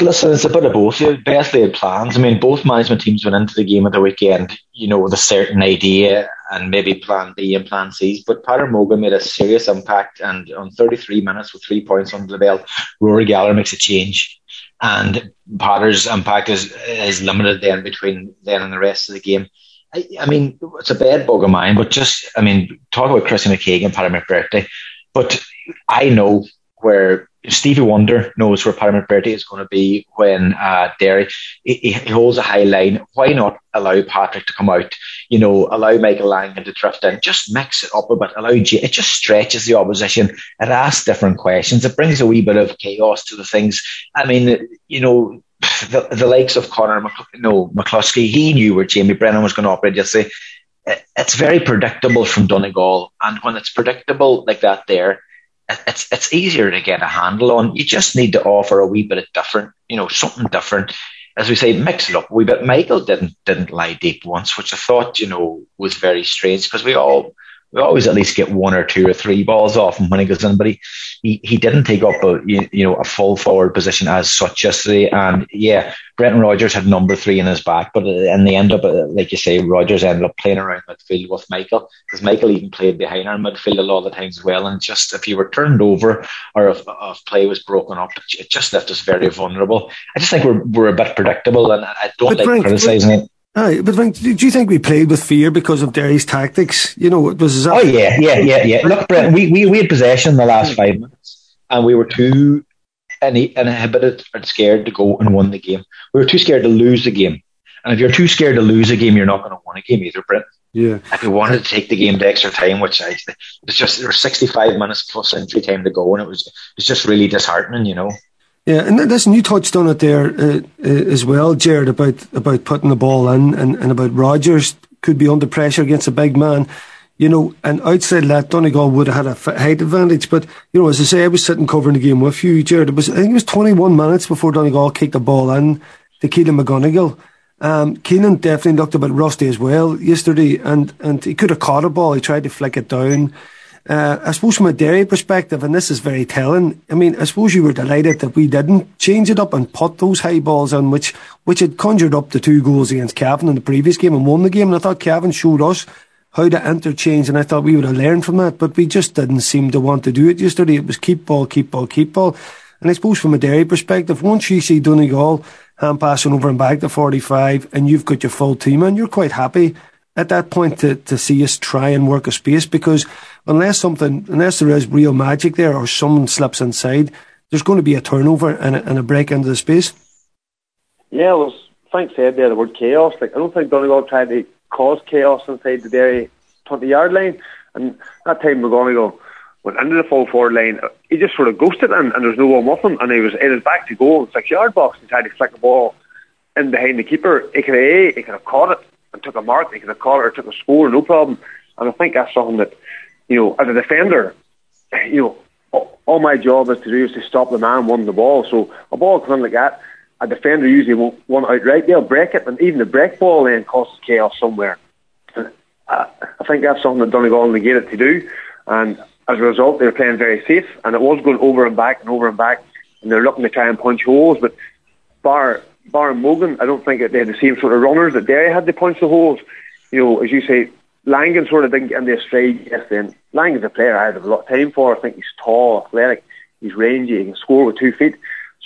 Listen, it's a bit of both. Best laid plans. I mean, both management teams went into the game at the weekend, you know, with a certain idea and maybe plan B and plan C. But Peadar Mogan made a serious impact, and on 33 minutes with three points under the belt, Rory Gallagher makes a change. And Potter's impact is is limited then between then and the rest of the game. I, I mean, it's a bad bug of mine, but just, I mean, talk about Chrissy McKaigue and Paddy McBrearty. But I know where Stevie Wonder knows where Paddy McBrearty is going to be when uh, Derry he, he, holds a high line. Why not allow Patrick to come out? You know, allow Michael Langan to drift in. Just mix it up a bit. Allow G- it just stretches the opposition. It asks different questions. It brings a wee bit of chaos to the things. I mean, you know, the, the likes of Connor Mc, no, McCluskey, he knew where Jamie Brennan was going to operate yesterday. It's very predictable from Donegal. And when it's predictable like that there, it's it's easier to get a handle on. You just need to offer a wee bit of different, you know, something different. As we say, mix it up a wee bit. Michael didn't didn't lie deep once, which I thought, you know, was very strange because we all we always at least get one or two or three balls off him when he goes in, but he, he, he didn't take up a you know a full forward position as such yesterday. And yeah, Brendan Rogers had number three in his back, but in the end up like you say, Rogers ended up playing around midfield with Michael because Michael even played behind our midfield a lot of the times as well. And just if you were turned over or if, if play was broken up, it just left us very vulnerable. I just think we're we're a bit predictable, and I don't but like Frank, criticising it Aye, but do you think we played with fear because of Derry's tactics? You know, it was. oh yeah, yeah, yeah, yeah. Look, Brent, we, we we had possession in the last hmm. five minutes, and we were too inhibited and scared to go and win the game. We were too scared to lose the game, and if you're too scared to lose a game, you're not going to win a game either, Brent. Yeah. If we wanted to take the game to extra time, which I, it was just there were 65 minutes plus injury time to go, and it was it's just really disheartening, you know. Yeah, and listen, you touched on it there uh, uh, as well, Jared, about about putting the ball in and, and about Rogers could be under pressure against a big man. You know, and outside that, Donegal would have had a height advantage. But, you know, as I say, I was sitting covering the game with you, Jared. It was, I think it was 21 minutes before Donegal kicked the ball in to Caolan McGonigle. Um, Caolan definitely looked a bit rusty as well yesterday, and, and he could have caught a ball. He tried to flick it down. Uh, I suppose from a Derry perspective, and this is very telling. I mean, I suppose you were delighted that we didn't change it up and put those high balls on, which which had conjured up the two goals against Cavan in the previous game and won the game. And I thought Cavan showed us how to interchange, and I thought we would have learned from that, but we just didn't seem to want to do it yesterday. It was keep ball, keep ball, keep ball. And I suppose from a Derry perspective, once you see Donegal hand passing over and back to 45 and you've got your full team and you're quite happy at that point to, to see us try and work a space because unless something, unless there is real magic there or someone slips inside, there's going to be a turnover and a, and a break into the space. Yeah, well, Frank said there the word chaos. Like I don't think Donegal tried to cause chaos inside the Derry 20 yard line, and that time McGonigle went into the full forward line. He just sort of ghosted and, and was no one with him, and he was in his back to goal, six yard box, and he tried to flick the ball in behind the keeper. He could have, he could have caught it and took a mark. He could have caught it or took a score, no problem. And I think that's something that you know, as a defender, you know, all my job is to do is to stop the man winning the ball. So a ball coming like that, a defender usually won't want outright. They'll break it, and even the break ball then causes chaos somewhere. I, I think that's something that Donegal negated to do, and as a result, they were playing very safe, and it was going over and back and over and back, and they're looking to try and punch holes. But bar bar and Mogan, I don't think they had the same sort of runners that Derry had to punch the holes. You know, as you say, Langan sort of didn't get in the stride yesterday. Langan's a player I have a lot of time for. I think he's tall, athletic, he's rangy, he can score with two feet.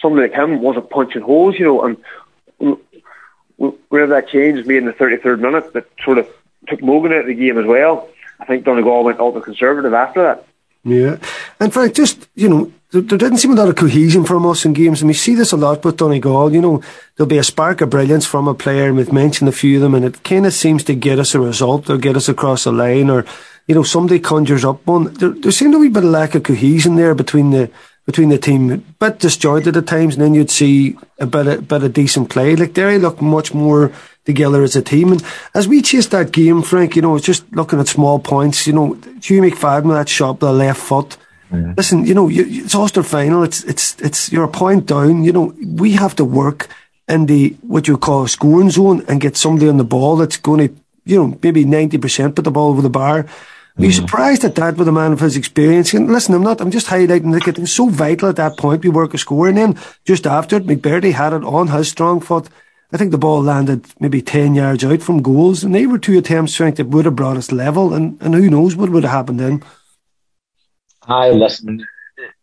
Somebody like him wasn't punching holes, you know, and whenever that change made in the 33rd minute, that sort of took Mogan out of the game as well. I think Donegal went ultra conservative after that. Yeah. And Frank, just, you know, there, there, didn't seem a lot of cohesion from us in games, and we see this a lot with Donegal. You know, there'll be a spark of brilliance from a player, and we've mentioned a few of them, and it kind of seems to get us a result or get us across the line, or, you know, somebody conjures up one. There, there seemed to be a bit of lack of cohesion there between the between the team, a bit disjointed at times, and then you'd see a bit of, bit of decent play. Like Derry looked much more together as a team. And as we chased that game, Frank, you know, it's just looking at small points, you know, Hugh McFadden with that shot the left foot. Yeah. Listen, you know, you, it's Ulster final. It's it's it's you're a point down. You know, we have to work in the what you call a scoring zone and get somebody on the ball that's going to, you know, maybe ninety percent put the ball over the bar. Are you mm. surprised at that with a man of his experience? And listen, I'm not, I'm just highlighting that it was so vital at that point. We work a score and then just after it, McBrearty had it on his strong foot. I think the ball landed maybe 10 yards out from goals and they were two attempts, Frank, that would have brought us level and, and who knows what would have happened then. I listen,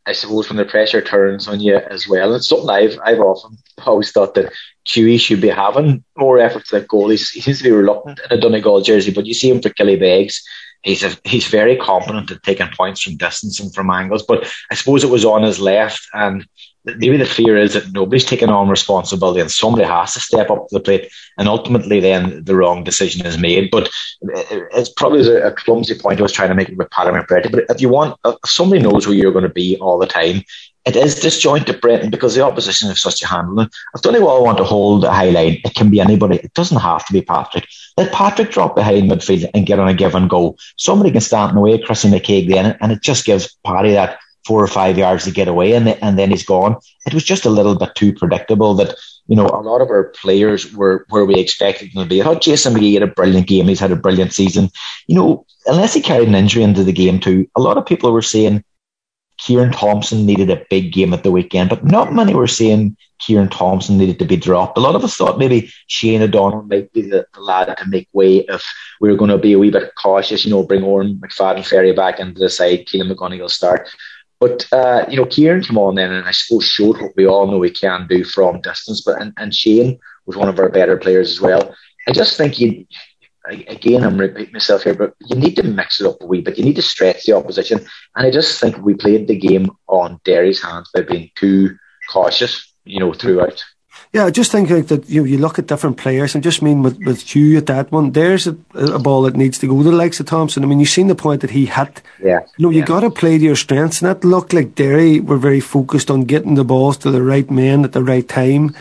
I suppose when the pressure turns on you as well, it's something I've I've often always thought that Chewy should be having more efforts at goal. He's, he seems to be reluctant in a Donegal jersey, but you see him for Killybegs. He's a, he's very competent at taking points from distance and from angles. But I suppose it was on his left, and maybe the fear is that nobody's taking on responsibility and somebody has to step up to the plate and ultimately then the wrong decision is made. But uh, uh, it's probably a clumsy point I was trying to make with Paddy. But if you want, if somebody knows where you're going to be all the time, it is disjointed, Brendan, because the opposition have such a handling. If Donegal want to hold a high line, it can be anybody. It doesn't have to be Patrick. Let Patrick drop behind midfield and get on a give and go. Somebody can stand in the way of Chrissy McKaigue then, and it just gives Paddy that four or five yards to get away and, and then he's gone. It was just a little bit too predictable that, you know, a lot of our players were where we expected them to be. I thought Jason McGee had a brilliant game. He's had a brilliant season. You know, unless he carried an injury into the game too, a lot of people were saying Ciaran Thompson needed a big game at the weekend, but not many were saying Ciaran Thompson needed to be dropped. A lot of us thought maybe Shane O'Donnell might be the, the lad to make way if we were going to be a wee bit cautious, you know, bring Odhrán McFadden Ferry back into the side, Caolan McGonigle start. But uh, you know, Ciaran came on then, and I suppose showed what we all know we can do from distance. But and, and Shane was one of our better players as well. I just think you, again, I'm repeating myself here, but you need to mix it up a wee bit. You need to stretch the opposition, and I just think we played the game on Derry's hands by being too cautious, you know, throughout. Yeah, I just think like that you you look at different players. I just mean with with Hugh at that one. There's a, a ball that needs to go to the likes of Thompson. I mean, you've seen the point that he hit. Yeah. You know, you yeah. got to play to your strengths, and that looked like Derry were very focused on getting the balls to the right men at the right time.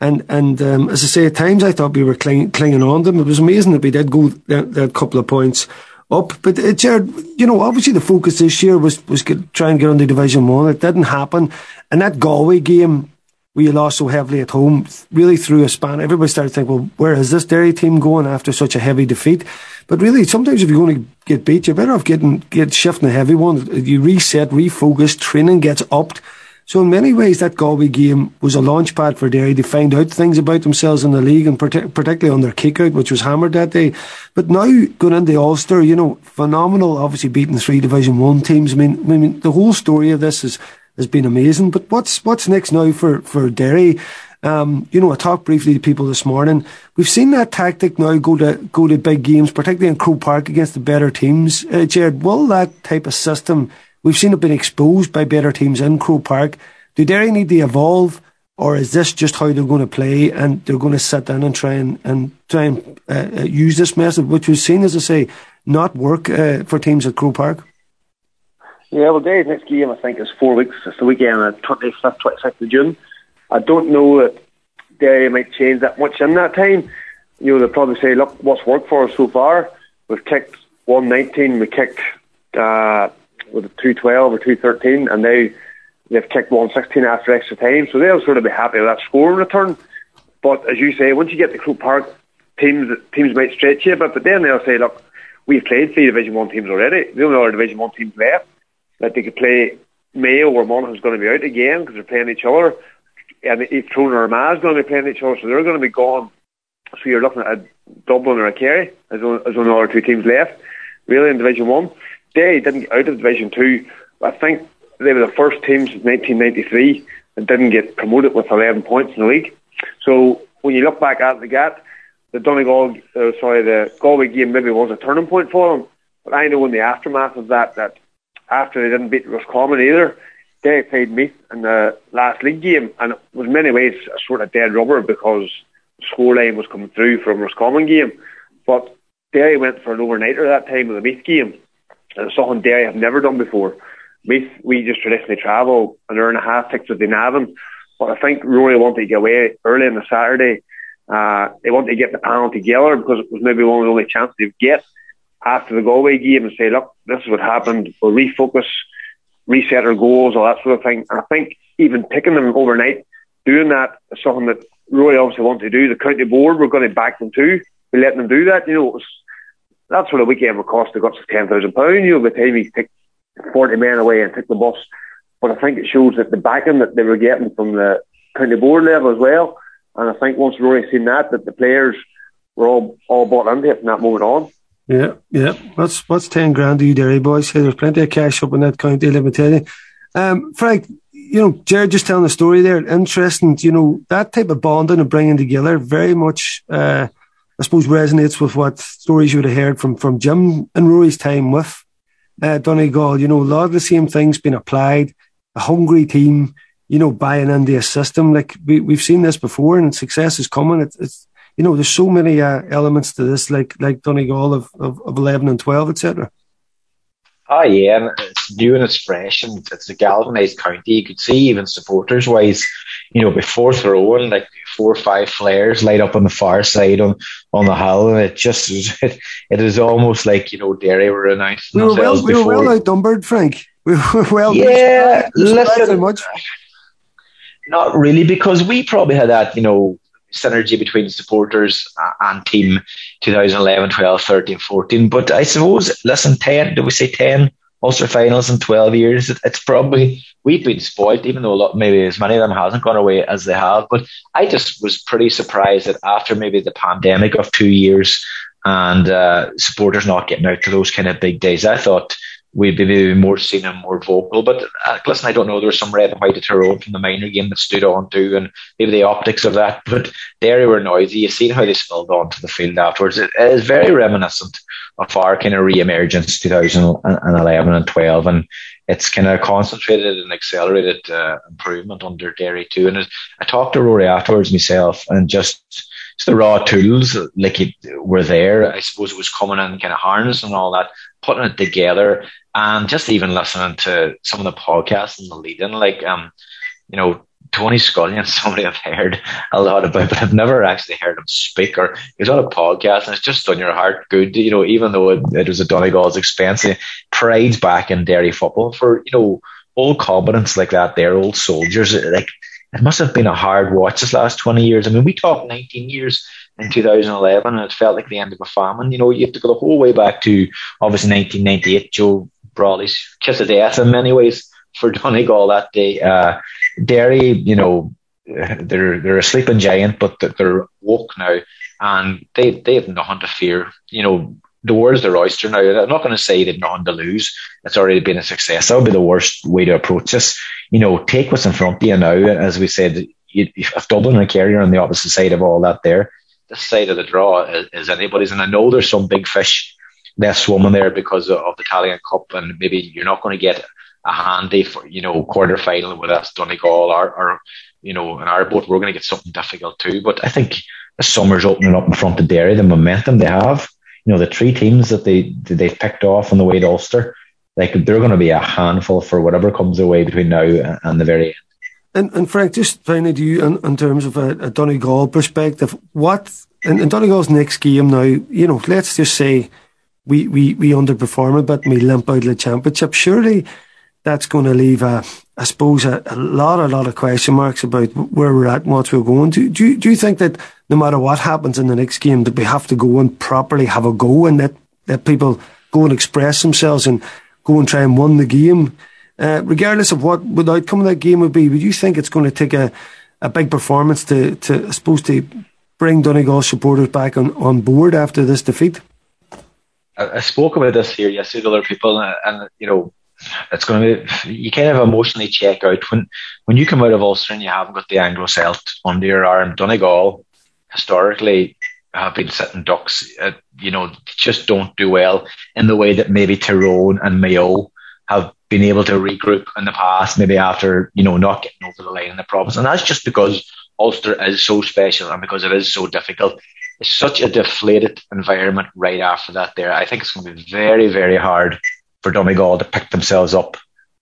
And and um, as I say, at times I thought we were cling, clinging on them. It was amazing that we did go that, that couple of points up. But uh, Jared, you know, obviously the focus this year was was get, try and get on the Division One. It didn't happen, and that Galway game we lost so heavily at home really threw a span. Everybody started thinking, well, where is this Derry team going after such a heavy defeat? But really, sometimes if you're going to get beat, you're better off getting get shifting a heavy one. You reset, refocus, training gets upped. So in many ways, that Galway game was a launchpad for Derry to find out things about themselves in the league and particularly on their kickout, which was hammered that day. But now going into Ulster, you know, phenomenal, obviously beating three Division One teams. I mean, I mean, the whole story of this is has been amazing. But what's what's next now for for Derry? Um, you know, I talked briefly to people this morning. We've seen that tactic now go to go to big games, particularly in Croke Park against the better teams. Uh, Jared, will that type of system? We've seen it been exposed by better teams in Croke Park. Do Derry need to evolve, or is this just how they're going to play and they're going to sit down and try and, and try and uh, use this method, which we've seen, as I say, not work uh, for teams at Croke Park? Yeah, well, Dave, next game I think is four weeks. It's the weekend, the 25th, 26th of June. I don't know that Derry might change that much in that time. You know, they'll probably say, look, what's worked for us so far? We've kicked 119, we kicked uh, with a 212 or 213, and they, they've kicked 116 after extra time. So they'll sort of be happy with that score return. But as you say, once you get to Croke Park, teams teams might stretch you a bit, but then they'll say, look, we've played three Division 1 teams already. The only other Division 1 teams left that they could play Mayo or Monaghan's going to be out again because they're playing each other. And if Tyrone or is going to be playing each other, so they're going to be gone. So you're looking at a Dublin or a Kerry as one, as the two teams left, really in Division 1. They didn't get out of Division 2. I think they were the first team since 1993 that didn't get promoted with 11 points in the league. So when you look back at the gap, the Donegal, uh, sorry, the Galway game maybe was a turning point for them. But I know in the aftermath of that, that after they didn't beat Roscommon either. They played Meath in the last league game, and it was in many ways a sort of dead rubber because the scoreline was coming through from Roscommon game. But Derry went for an overnighter that time in the Meath game, and something Derry have never done before. Meath, we just traditionally travel an hour and a half tickets to the Navan, but I think Rory wanted to get away early on the Saturday. Uh, they wanted to get the panel together because it was maybe one of the only chances they'd get after the Galway game and say, look, this is what happened. We'll refocus, reset our goals, all that sort of thing. And I think even picking them overnight, doing that is something that Roy obviously wanted to do. The county board were going to back them too. We let them do that. You know, it was that's what a weekend would cost the guts of ten thousand pounds. You know, the time he took forty men away and took the bus. But I think it shows that the backing that they were getting from the county board level as well. And I think once Rory seen that, that the players were all all bought into it from that moment on. Yeah, yeah. What's what's ten grand to you, Derry boys? Hey, there's plenty of cash up in that county, let me tell you. Um, Frank, you know, Jared just telling the story there, interesting. You know, that type of bonding and bringing together very much, uh, I suppose, resonates with what stories you would have heard from from Jim and Rory's time with uh, Donegal. You know, a lot of the same things being applied. A hungry team, you know, buying into a system. Like we we've seen this before, and success is coming. It, it's you know, there's so many uh, elements to this, like like Donegal of, of, of eleven and twelve, etc. Oh yeah, and it's new and it's fresh, and it's a galvanised county. You could see even supporters wise, you know, before throwing like four or five flares light up on the far side on on the hill, and it just it, it is almost like you know Derry were announcing we were well, we were well outnumbered, Frank. We were well. Yeah, listen, much. Not really, because we probably had that you know synergy between supporters and team 2011, 12, 13, 14. But I suppose, listen, 10, do we say 10 Ulster finals in 12 years? It's probably, we've been spoiled, even though a lot, maybe as many of them hasn't gone away as they have. But I just was pretty surprised that after maybe the pandemic of two years and uh, supporters not getting out to those kind of big days, I thought we'd be maybe more seen and more vocal. But uh, listen, I don't know. There was some red and white at her own from the minor game that stood on too, and maybe the optics of that. But Derry were noisy. You've seen how they spilled onto the field afterwards. it is very reminiscent of our kind of re-emergence 2011 and 12, and it's kind of concentrated and accelerated uh, improvement under Derry too. And I talked to Rory afterwards myself, and just the raw tools like it were there. I suppose it was coming in kind of harness and all that, putting it together and just even listening to some of the podcasts and the leading, like, um, you know, Tony Scullion, somebody I've heard a lot about, but I've never actually heard him speak or he's on a podcast and it's just done your heart good, you know, even though it, it was at Donegal's expense, he prides back in Derry football for, you know, old combatants like that, they're old soldiers, like, it must have been a hard watch this last 20 years. I mean, we talked 19 years in 2011 and it felt like the end of a famine. You know, you have to go the whole way back to obviously 1998, Joe Brolly's kiss of death in many ways for Donegal that day. Uh, Derry, you know, they're they're a sleeping giant, but they're woke now, and they they have nothing to fear. You know, the world's their oyster now. I'm not going to say they've nothing to lose. It's already been a success. That would be the worst way to approach this. You know, take what's in front of you now. As we said, if Dublin and Kerry are on the opposite side of all that there, this side of the draw is, is anybody's. And I know there's some big fish swimming there because of, the Italian Cup, and maybe you're not going to get a handy for you know quarter final with us Donegal or, or you know in our boat we're going to get something difficult too. But I think the summer's opening up in front of Derry, the momentum they have, you know, the three teams that they they've picked off on the way to Ulster, like they're going to be a handful for whatever comes away between now and the very end. And, and Frank, just finally, do you, in, in terms of a, a Donegal perspective, what in, in Donegal's next game now? You know, let's just say we we we underperform a bit and we limp out of the championship. Surely that's going to leave a, I suppose, a, a lot, a lot of question marks about where we're at and what we're going. Do, do, you, do you think that no matter what happens in the next game, that we have to go and properly have a go and that, that people go and express themselves and go and try and win the game? Uh, regardless of what the outcome of that game would be, would you think it's going to take a, a big performance to, to, I suppose, to bring Donegal supporters back on, on board after this defeat? I, I spoke about this here yesterday to other people, and, and you know, it's going to be you kind of emotionally check out when when you come out of Ulster and you haven't got the Anglo Celt under your arm. Donegal historically have been sitting ducks. Uh, you know, just don't do well in the way that maybe Tyrone and Mayo have been able to regroup in the past, maybe after you know not getting over the line in the province, and that's just because Ulster is so special and because it is so difficult. It's such a deflated environment right after that. There, I think it's going to be very, very hard for Donegal to pick themselves up,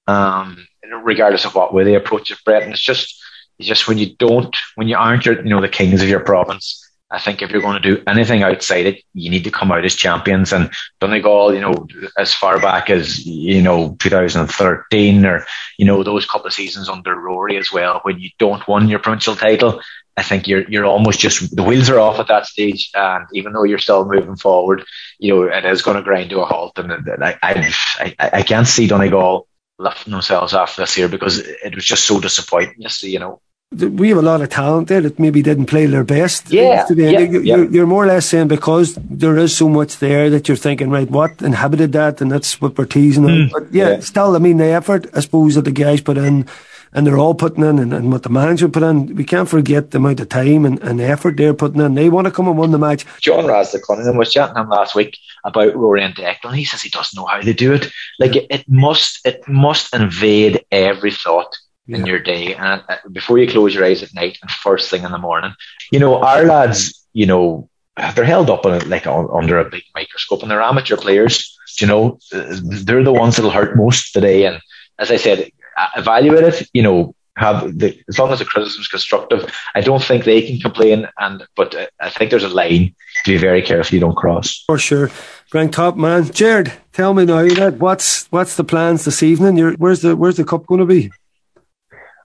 um, regardless of what way they approach it, Brett. And it's just, it's just when you don't, when you aren't, your, you know, the kings of your province. I think if you're going to do anything outside it, you need to come out as champions. And Donegal, you know, as far back as you know 2013 or you know those couple of seasons under Rory as well, when you don't win your provincial title, I think you're you're almost just the wheels are off at that stage, and even though you're still moving forward, you know it is going to grind to a halt. And I I I, I can't see Donegal lifting themselves after this year because it was just so disappointing. Yesterday, you know. We have a lot of talent there that maybe didn't play their best. Yeah, yeah, you're, yeah. you're more or less saying because there is so much there that you're thinking, right, what inhibited that, and that's what we're teasing. Mm. But yeah, yeah, still, I mean, the effort I suppose that the guys put in and they're all putting in and, and what the manager put in. We can't forget the amount of time and, and effort they're putting in. They want to come and win the match. John Raz Cunningham was chatting to him last week about Rory and Declan. He says he doesn't know how they do it. Like it, it must, it must invade every thought yeah. in your day and uh, before you close your eyes at night and first thing in the morning. You know, our lads, you know, they're held up on, like on, under a big microscope and they're amateur players. You know, uh, they're the ones that'll hurt most today. And as I said, uh, evaluate it, you know, have the, as long as the criticism is constructive, I don't think they can complain. And but uh, I think there's a line to be very careful you don't cross. For sure, Frank Top man, Jared, tell me now that what's what's the plans this evening? You're, where's the where's the cup going to be?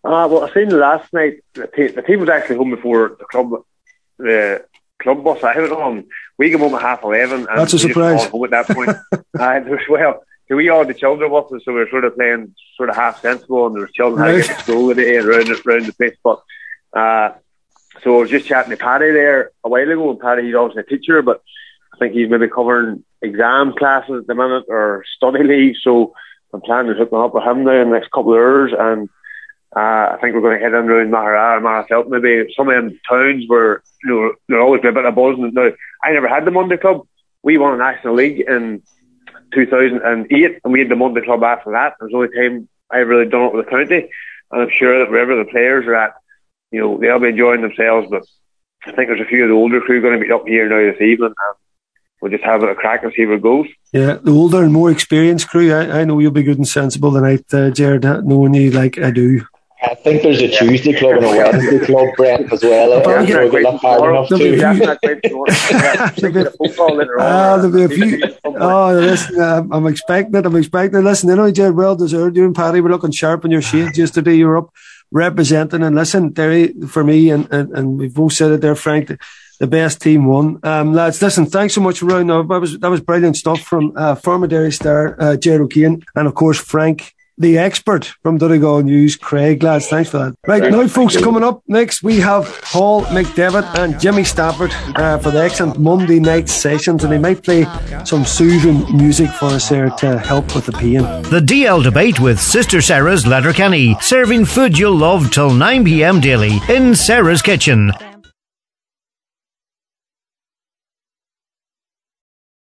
Uh, well, I seen last night the team, the team was actually home before the club the club bus. I had it on. We came home at half eleven. And That's a surprise. Home at that point, and well, so we all the children with us, so we were sort of playing sort of half sensible, and there was children right. having to school today and around around the place. But uh, so I was just chatting to Paddy there a while ago, and Paddy he's obviously a teacher, but I think he's maybe covering exam classes at the minute or study leave. So I'm planning to hook up with him now in the next couple of hours, and uh, I think we're going to head in around Maghera or Magherafelt, maybe some of them towns where you know there'll always be a bit of buzz. Now I never had the Monday Club. We won a National League in 2008, and we had the Monday Club after that. It was the only time I've really done it with the county, and I'm sure that wherever the players are at, you know, they'll be enjoying themselves. But I think there's a few of the older crew going to be up here now this evening, and we'll just have a crack and see where it goes. Yeah, the older and more experienced crew. I, I know you'll be good and sensible tonight, uh, Jared, knowing you like I do. I think there's a Tuesday club and a Wednesday club, Brent, as well. I think they're not hard enough too. Oh, listen, uh, I'm expecting it. I'm expecting it. Listen, you know, Jed, well deserved. You and Paddy were looking sharp in your shades yesterday. You were up representing. And listen, Derry, for me, and, and, and we've both said it there, Frank, the, the best team won. Um, lads, listen, thanks so much for rounding up. That was, that was brilliant stuff from uh, former Derry star uh, Jared O'Kane and, of course, Frank the expert from Donegal News, Craig. Lads, thanks for that. Right, now, folks, coming up next, we have Paul McDevitt and Jimmy Stafford uh, for the excellent Monday night sessions, and they might play some soothing music for us there to help with the pain. The DL debate with Sister Sarah's Letterkenny, serving food you'll love till 9 pm daily in Sarah's Kitchen.